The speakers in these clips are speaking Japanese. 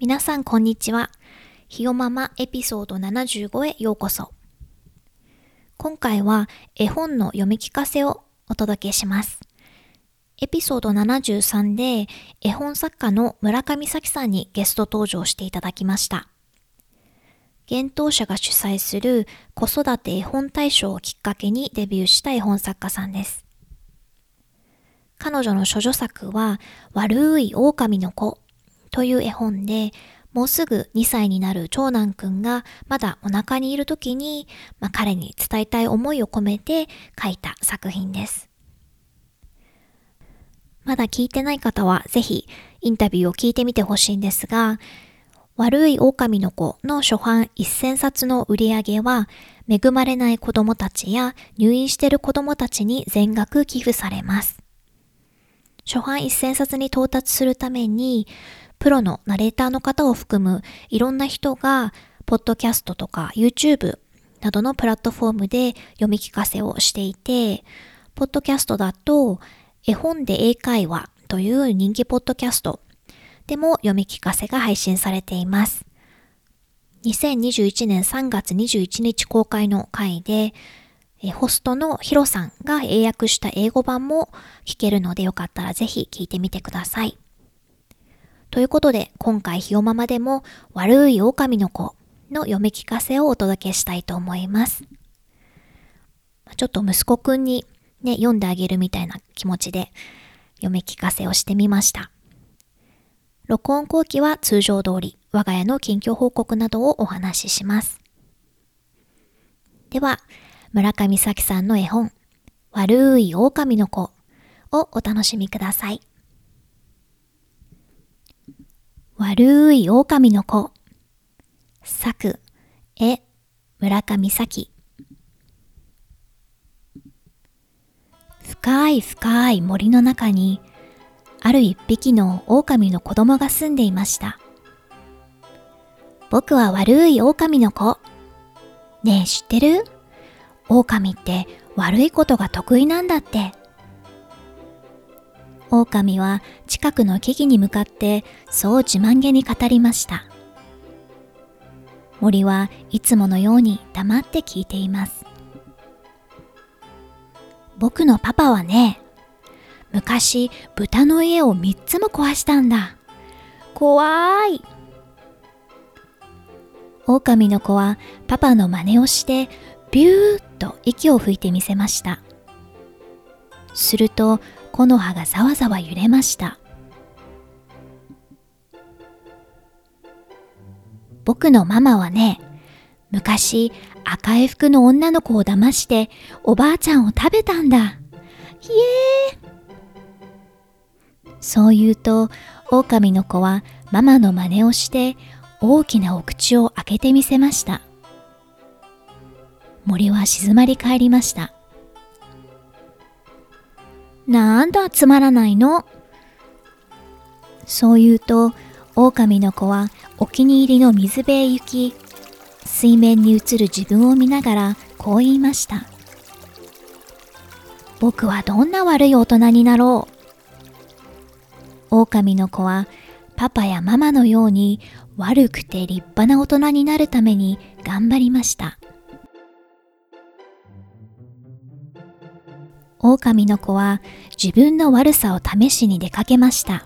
皆さんこんにちは。ひよママエピソード75へようこそ。今回は絵本の読み聞かせをお届けします。エピソード73で絵本作家の村上咲さんにゲスト登場していただきました。幻冬舎が主催する子育て絵本大賞をきっかけにデビューした絵本作家さんです。彼女の処女作は悪い狼の子という絵本でもうすぐ2歳になる長男くんがまだお腹にいる時に、まあ、彼に伝えたい思いを込めて書いた作品です。まだ聞いてない方はぜひインタビューを聞いてみてほしいんですが、悪い狼の子の初版1000冊の売り上げは恵まれない子供たちや入院している子供たちに全額寄付されます。初版1000冊に到達するためにプロのナレーターの方を含むいろんな人が、ポッドキャストとか YouTube などのプラットフォームで読み聞かせをしていて、ポッドキャストだと、絵本で英会話という人気ポッドキャストでも読み聞かせが配信されています。2021年3月21日公開の回で、ホストのヒロさんが英訳した英語版も聞けるのでよかったらぜひ聞いてみてください。ということで、今回ひよままでも悪い狼の子の読み聞かせをお届けしたいと思います。ちょっと息子くんにね、読んであげるみたいな気持ちで読み聞かせをしてみました。録音後期は通常通り我が家の近況報告などをお話しします。では、村上咲さんの絵本、悪い狼の子をお楽しみください。悪い狼の子。作、絵、村上咲。深い深い森の中に、ある一匹の狼の子供が住んでいました。僕は悪い狼の子。ねえ知ってる？狼って悪いことが得意なんだって。狼は近くの木々に向かってそう自慢げに語りました。森はいつものように黙って聞いています。僕のパパはね、昔豚の家を3つも壊したんだ。怖い。狼の子はパパの真似をしてビューッと息を吹いてみせました。すると木の葉がざわざわ揺れました。僕のママはね昔赤い服の女の子を騙しておばあちゃんを食べたんだ。ひえーそう言うと狼の子はママの真似をして大きなお口を開けてみせました。森は静まり返りました。なんだつまらないの？そう言うと、狼の子はお気に入りの水辺へ行き、水面に映る自分を見ながらこう言いました。僕はどんな悪い大人になろう？狼の子はパパやママのように悪くて立派な大人になるために頑張りました。狼の子は自分の悪さを試しに出かけました。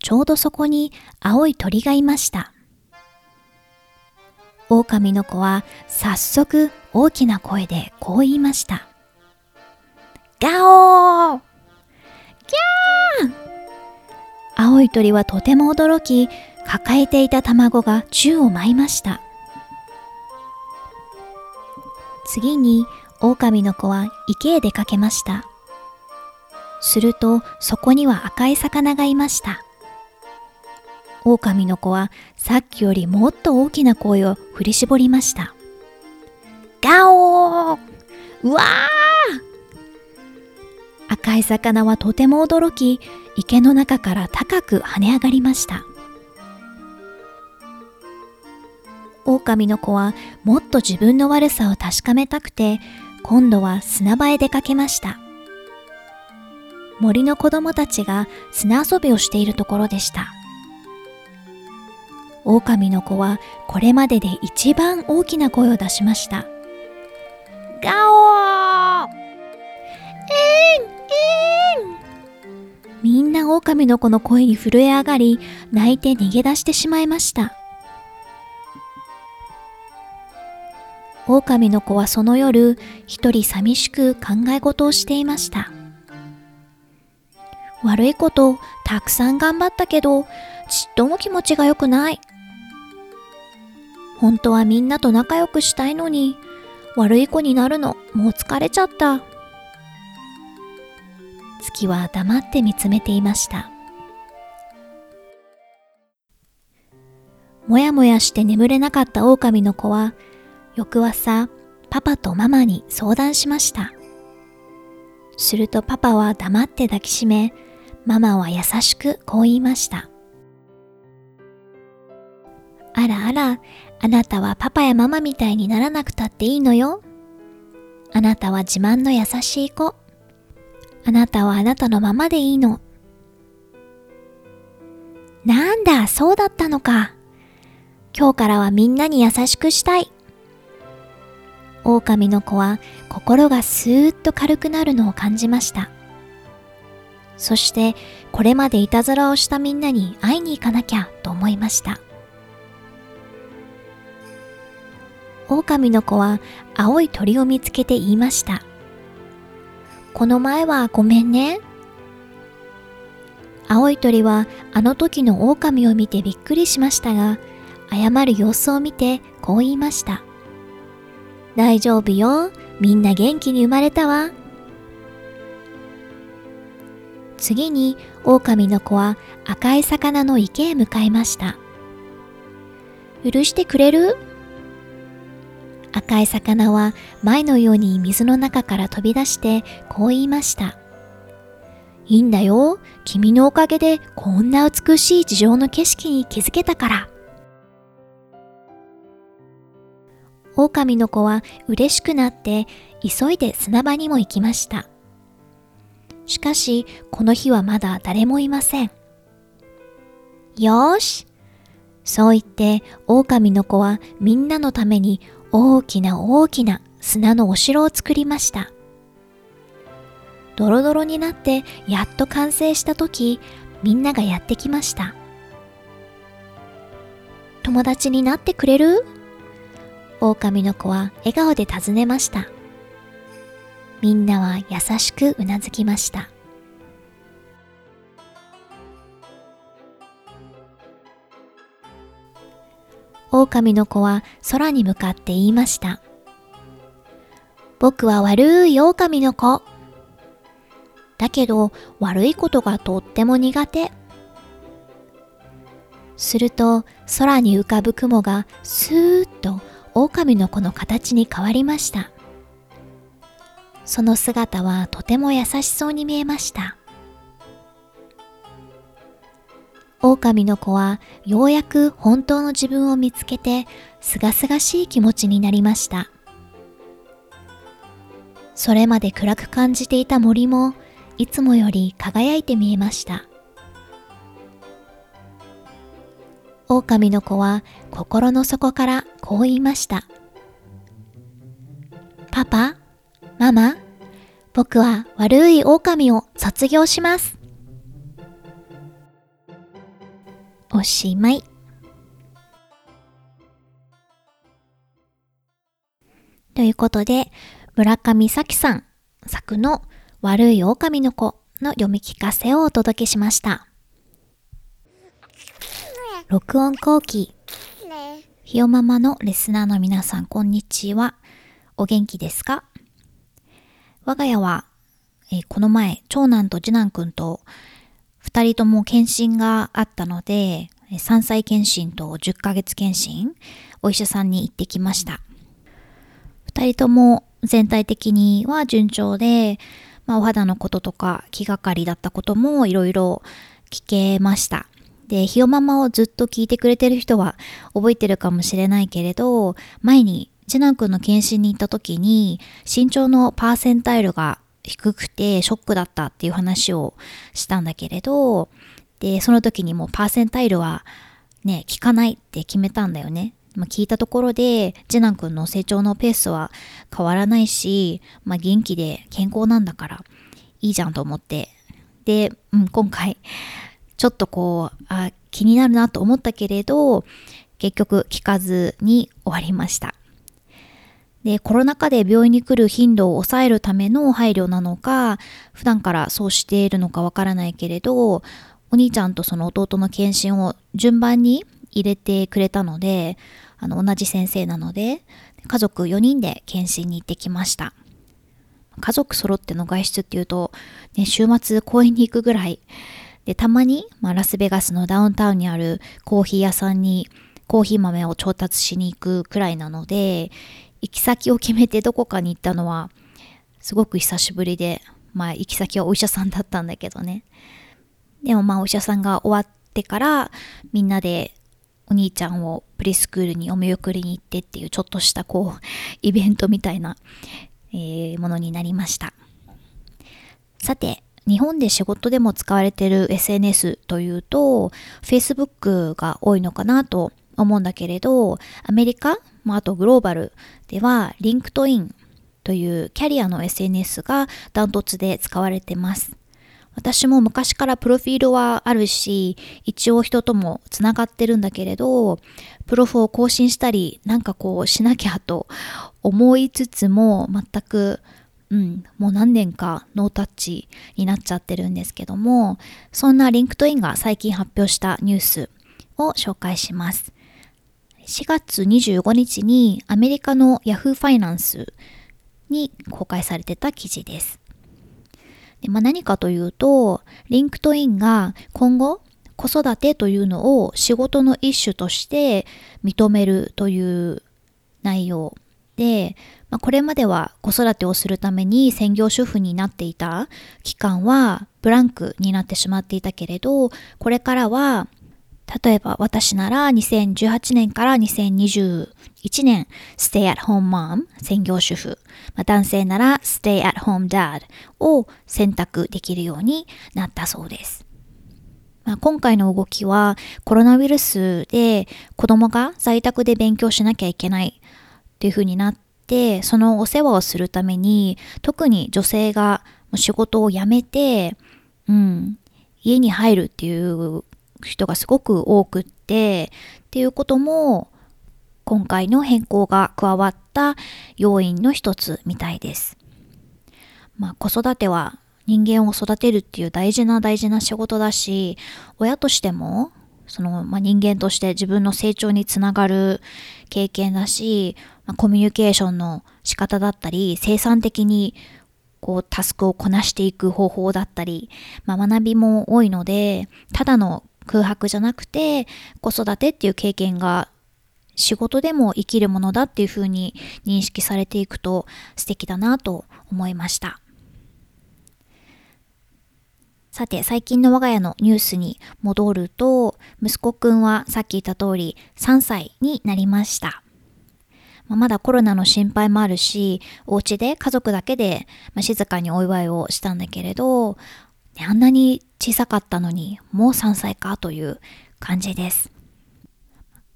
ちょうどそこに青い鳥がいました。狼の子は早速大きな声でこう言いました。ガオーギャーン青い鳥はとても驚き、抱えていた卵が宙を舞いました。次に狼の子は池へ出かけました。するとそこには赤い魚がいました。狼の子はさっきよりもっと大きな声を振り絞りました。ガオーうわー赤い魚はとても驚き、池の中から高く跳ね上がりました。狼の子はもっと自分の悪さを確かめたくて、今度は砂場へ出かけました。森の子供たちが砂遊びをしているところでした。狼の子はこれまでで一番大きな声を出しました。ガオーえんえんみんな狼の子の声に震え上がり、泣いて逃げ出してしまいました。狼の子はその夜、一人寂しく考え事をしていました。悪いことたくさん頑張ったけど、ちっとも気持ちが良くない。本当はみんなと仲良くしたいのに、悪い子になるのもう疲れちゃった。月は黙って見つめていました。もやもやして眠れなかった狼の子は、翌朝、パパとママに相談しました。するとパパは黙って抱きしめ、ママは優しくこう言いました。あらあら、あなたはパパやママみたいにならなくたっていいのよ。あなたは自慢の優しい子。あなたはあなたのままでいいの。なんだ、そうだったのか。今日からはみんなに優しくしたい。狼の子は心がスーッと軽くなるのを感じました。そしてこれまでいたずらをしたみんなに会いに行かなきゃと思いました。狼の子は青い鳥を見つけて言いました。この前はごめんね。青い鳥はあの時の狼を見てびっくりしましたが、謝る様子を見てこう言いました。大丈夫よ。みんな元気に生まれたわ。次に狼の子は赤い魚の池へ向かいました。許してくれる？赤い魚は前のように水の中から飛び出してこう言いました。いいんだよ。君のおかげでこんな美しい地上の景色に気づけたから。狼の子は嬉しくなって急いで砂場にも行きました。しかし、この日はまだ誰もいません。よーし。そう言って、狼の子はみんなのために大きな大きな砂のお城を作りました。ドロドロになってやっと完成した時、みんながやってきました。友達になってくれる？狼の子は笑顔で尋ねました。みんなは優しくうなずきました。狼の子は空に向かって言いました。僕は悪い狼の子。だけど悪いことがとっても苦手。すると空に浮かぶ雲がスーッと狼の子の形に変わりました。その姿はとても優しそうに見えました。狼の子はようやく本当の自分を見つけて、すがすがしい気持ちになりました。それまで暗く感じていた森も、いつもより輝いて見えました。狼の子は心の底からこう言いました。パパ、ママ、僕は悪い狼を卒業します。おしまい。ということで、村上咲さん作の悪い狼の子の読み聞かせをお届けしました。録音後期。ひよママのリスナーの皆さん、こんにちは。お元気ですか？我が家は、えー、この前、長男と次男くんと二人とも検診があったので、3歳検診と10ヶ月検診、お医者さんに行ってきました。二人とも全体的には順調で、まあ、お肌のこととか気がかりだったこともいろいろ聞けました。で、ひよママをずっと聞いてくれてる人は覚えてるかもしれないけれど、前に次男くんの検診に行った時に身長のパーセンタイルが低くてショックだったっていう話をしたんだけれど、で、その時にもうパーセンタイルはね、効かないって決めたんだよね。まあ、聞いたところで、次男くんの成長のペースは変わらないし、まあ、元気で健康なんだから、いいじゃんと思って。で、うん、今回、ちょっとこう、あ、気になるなと思ったけれど、結局聞かずに終わりました。で、コロナ禍で病院に来る頻度を抑えるための配慮なのか、普段からそうしているのかわからないけれど、お兄ちゃんとその弟の検診を順番に入れてくれたので、あの、同じ先生なので、家族4人で検診に行ってきました。家族揃っての外出っていうと、ね、週末公園に行くぐらい。で、たまに、まあ、ラスベガスのダウンタウンにあるコーヒー屋さんにコーヒー豆を調達しに行くくらいなので、行き先を決めてどこかに行ったのは、すごく久しぶりで、まあ、行き先はお医者さんだったんだけどね。でもまあ、お医者さんが終わってから、みんなでお兄ちゃんをプリスクールにお見送りに行ってっていうちょっとしたこうイベントみたいな、えー、ものになりましたさて日本で仕事でも使われている SNS というと Facebook が多いのかなと思うんだけれどアメリカ、まあ、あとグローバルでは LinkedIn というキャリアの SNS がダントツで使われてます。私も昔からプロフィールはあるし、一応人ともつながってるんだけれど、プロフを更新したり、なんかこうしなきゃと思いつつも、全く、うん、もう何年かノータッチになっちゃってるんですけども、そんな LinkedIn が最近発表したニュースを紹介します。4月25日にアメリカの Yahoo ファイナンスに公開されてた記事です。でまあ、何かというと、 LinkedIn が今後子育てというのを仕事の一種として認めるという内容で、まあ、これまでは子育てをするために専業主婦になっていた期間はブランクになってしまっていたけれど、これからは例えば私なら2018年から2021年 Stay at Home Mom 専業主婦、まあ、男性なら Stay at Home Dad を選択できるようになったそうです。まあ、今回の動きはコロナウイルスで子供が在宅で勉強しなきゃいけないっていう風になってそのお世話をするために特に女性が仕事を辞めて、うん、家に入るっていう人がすごく多くってっていうことも今回の変更が加わった要因の一つみたいです。まあ子育ては人間を育てるっていう大事な大事な仕事だし親としてもその、まあ、人間として自分の成長につながる経験だし、まあ、コミュニケーションの仕方だったり生産的にこうタスクをこなしていく方法だったり、まあ、学びも多いのでただの空白じゃなくて子育てっていう経験が仕事でも生きるものだっていうふうに認識されていくと素敵だなと思いました。さて、最近の我が家のニュースに戻ると、息子くんはさっき言った通り3歳になりました。まあ、まだコロナの心配もあるし、お家で家族だけで、まあ、静かにお祝いをしたんだけれど、あんなに小さかったのにもう3歳かという感じです。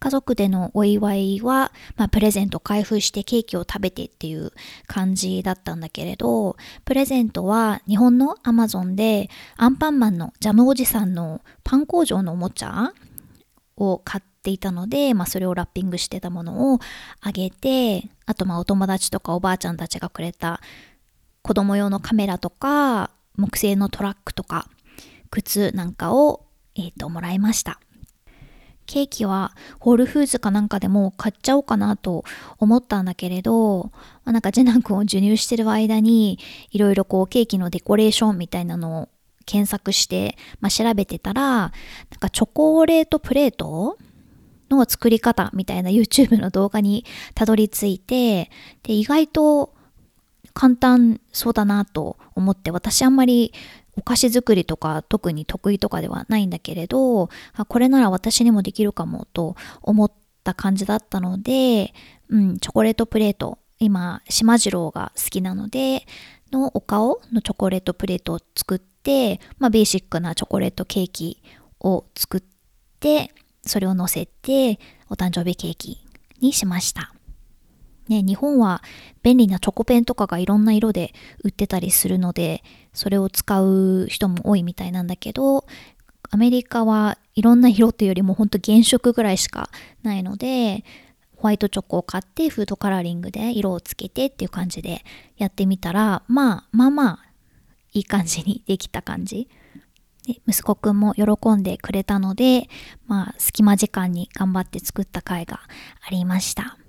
家族でのお祝いは、まあ、プレゼント開封してケーキを食べてっていう感じだったんだけれど、プレゼントは日本のアマゾンでアンパンマンのジャムおじさんのパン工場のおもちゃを買っていたので、まあ、それをラッピングしてたものをあげて、あとまあお友達とかおばあちゃんたちがくれた子供用のカメラとか木製のトラックとか靴なんかを、えーと、もらいました。ケーキはホールフーズかなんかでも買っちゃおうかなと思ったんだけれど、あ、なんかジェナン君を授乳してる間にいろいろこうケーキのデコレーションみたいなのを検索して、まあ、調べてたら、なんかチョコレートプレートの作り方みたいな YouTube の動画にたどり着いて、で、意外と簡単そうだなと思って、私あんまりお菓子作りとか特に得意とかではないんだけれど、これなら私にもできるかもと思った感じだったので、うん、チョコレートプレート、今、島次郎が好きなので、のお顔のチョコレートプレートを作って、まあ、ベーシックなチョコレートケーキを作って、それを乗せてお誕生日ケーキにしました。ね、日本は便利なチョコペンとかがいろんな色で売ってたりするので、それを使う人も多いみたいなんだけど、アメリカはいろんな色っていうよりもほんと原色ぐらいしかないので、ホワイトチョコを買ってフードカラーリングで色をつけてっていう感じでやってみたら、まあまあまあいい感じにできた感じ。息子くんも喜んでくれたので、まあ隙間時間に頑張って作った回がありました。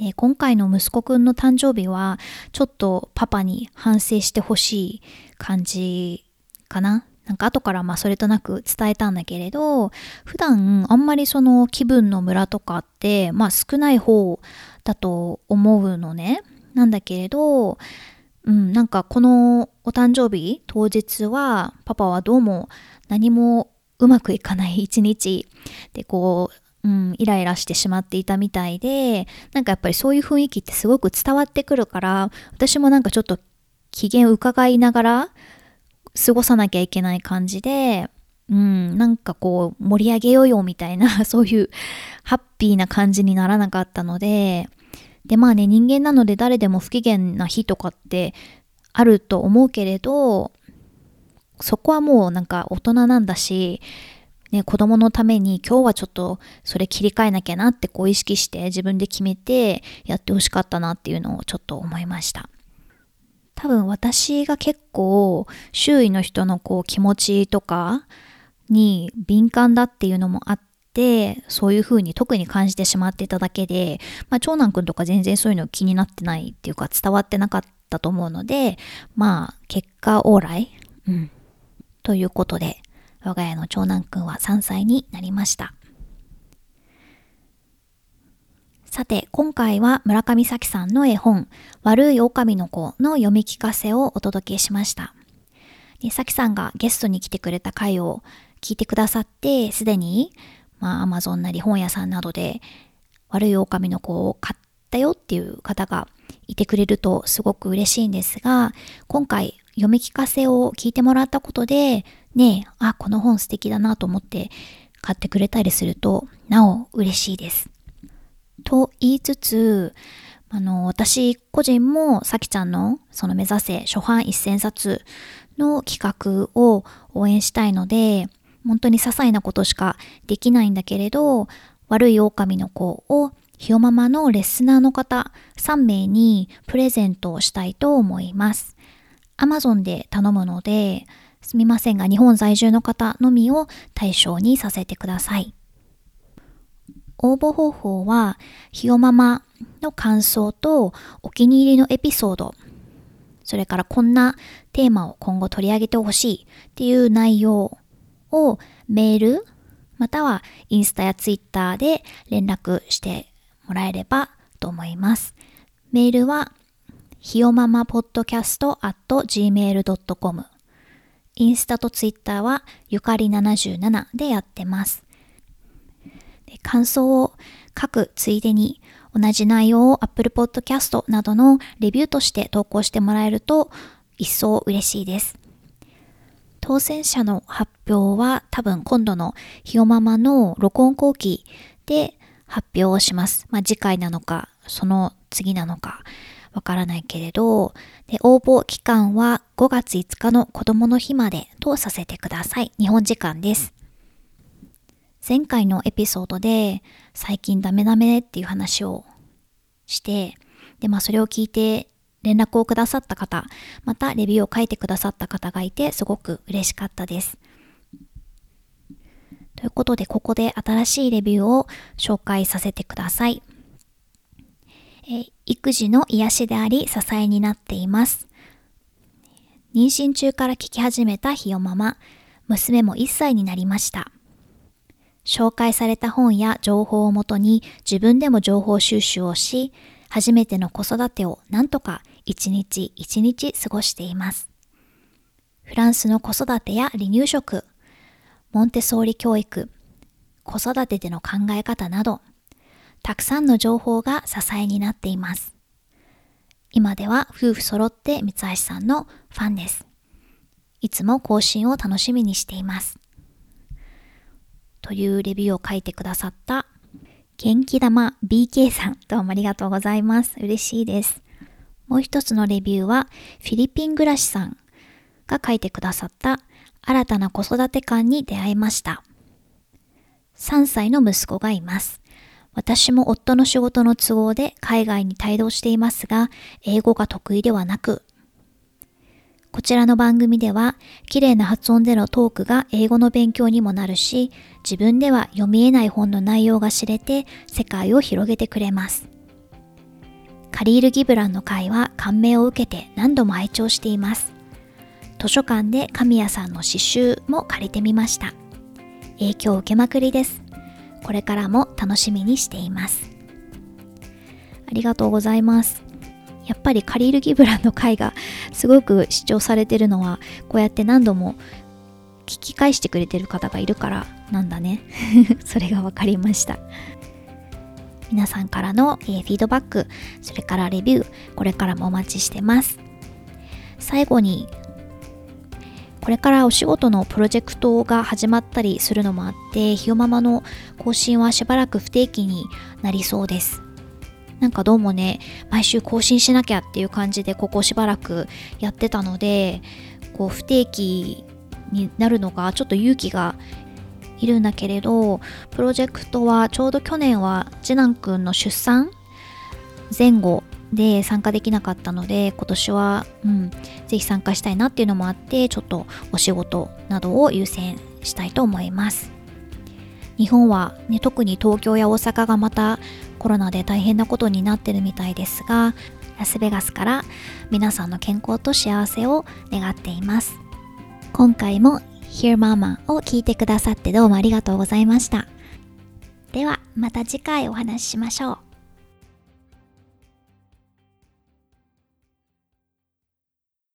え今回の息子くんの誕生日はちょっとパパに反省してほしい感じかな。なんか後からまあそれとなく伝えたんだけれど、普段あんまりその気分のムラとかってまあ少ない方だと思うのね。なんだけれど、うん、なんかこのお誕生日当日はパパはどうも何もうまくいかない一日でこううん、イライラしてしまっていたみたいで、なんかやっぱりそういう雰囲気ってすごく伝わってくるから、私もなんかちょっと機嫌伺いながら過ごさなきゃいけない感じで、うん、なんかこう盛り上げようよみたいな、そういうハッピーな感じにならなかったので、でまあね、人間なので誰でも不機嫌な日とかってあると思うけれど、そこはもうなんか大人なんだし、ね、子供のために今日はちょっとそれ切り替えなきゃなってこう意識して自分で決めてやってほしかったなっていうのをちょっと思いました。多分私が結構周囲の人のこう気持ちとかに敏感だっていうのもあって、そういう風に特に感じてしまってただけで、まあ、長男くんとか全然そういうの気になってないっていうか伝わってなかったと思うので、まあ、結果オーライうん。ということで、我が家の長男くんは3歳になりました。さて、今回は村上咲さんの絵本、悪い狼の子の読み聞かせをお届けしました。で咲さんがゲストに来てくれた回を聞いてくださって、すでに、まあ、アマゾンなり本屋さんなどで、悪い狼の子を買ったよっていう方がいてくれるとすごく嬉しいんですが、今回読み聞かせを聞いてもらったことで、ねえ、あ、この本素敵だなと思って買ってくれたりすると、なお嬉しいです。と言いつつ、あの、私個人もさきちゃんのその目指せ初版一千冊の企画を応援したいので、本当に些細なことしかできないんだけれど、悪い狼の子をひよママのレスナーの方3名にプレゼントをしたいと思います。Amazon で頼むので、すみませんが日本在住の方のみを対象にさせてください。応募方法は、ひよママの感想とお気に入りのエピソード、それからこんなテーマを今後取り上げてほしいっていう内容をメールまたはインスタやツイッターで連絡してもらえればと思います。メールはひよままポッドキャスト at gmail.com インスタとツイッターはゆかり77でやってます。感想を書くついでに同じ内容を Apple Podcast などのレビューとして投稿してもらえると一層嬉しいです。当選者の発表は多分今度のひよままの録音後期で発表をします。まあ次回なのか、その次なのか、わからないけれど、で応募期間は5月5日の子供の日までとさせてください。日本時間です。前回のエピソードで最近ダメダメっていう話をして、で、まあそれを聞いて連絡をくださった方、またレビューを書いてくださった方がいてすごく嬉しかったです。ということで、ここで新しいレビューを紹介させてください。え育児の癒しであり支えになっています。妊娠中から聞き始めたひよママ、娘も1歳になりました。紹介された本や情報をもとに自分でも情報収集をし、初めての子育てをなんとか一日一日過ごしています。フランスの子育てや離乳食、モンテソーリ教育、子育てでの考え方など、たくさんの情報が支えになっています。今では夫婦揃って三橋さんのファンです。いつも更新を楽しみにしています。というレビューを書いてくださった元気玉 BK さんどうもありがとうございます。嬉しいです。もう一つのレビューはフィリピン暮らしさんが書いてくださった新たな子育て観に出会いました。3歳の息子がいます。私も夫の仕事の都合で海外に帯同していますが、英語が得意ではなく、こちらの番組では、綺麗な発音でのトークが英語の勉強にもなるし、自分では読み得ない本の内容が知れて、世界を広げてくれます。カリール・ギブランの会は感銘を受けて何度も拝聴しています。図書館で神谷さんの詩集も借りてみました。影響を受けまくりです。これからも楽しみにしています。ありがとうございます。やっぱりカリール・ギブランの回がすごく視聴されてるのはこうやって何度も聞き返してくれてる方がいるからなんだね それが分かりました皆さんからの、えー、フィードバックそれからレビューこれからもお待ちしてます最後にこれからお仕事のプロジェクトが始まったりするのもあってひよママの更新はしばらく不定期になりそうです。なんかどうもね、毎週更新しなきゃっていう感じでここしばらくやってたので、こう不定期になるのがちょっと勇気がいるんだけれど、プロジェクトはちょうど去年は次男くんの出産前後で参加できなかったので、今年は、うん、ぜひ参加したいなっていうのもあって、ちょっとお仕事などを優先したいと思います。日本は、ね、特に東京や大阪がまたコロナで大変なことになってるみたいですがラスベガスから皆さんの健康と幸せを願っています。今回も Hear Mama を聞いてくださってどうもありがとうございました。ではまた次回お話ししましょう。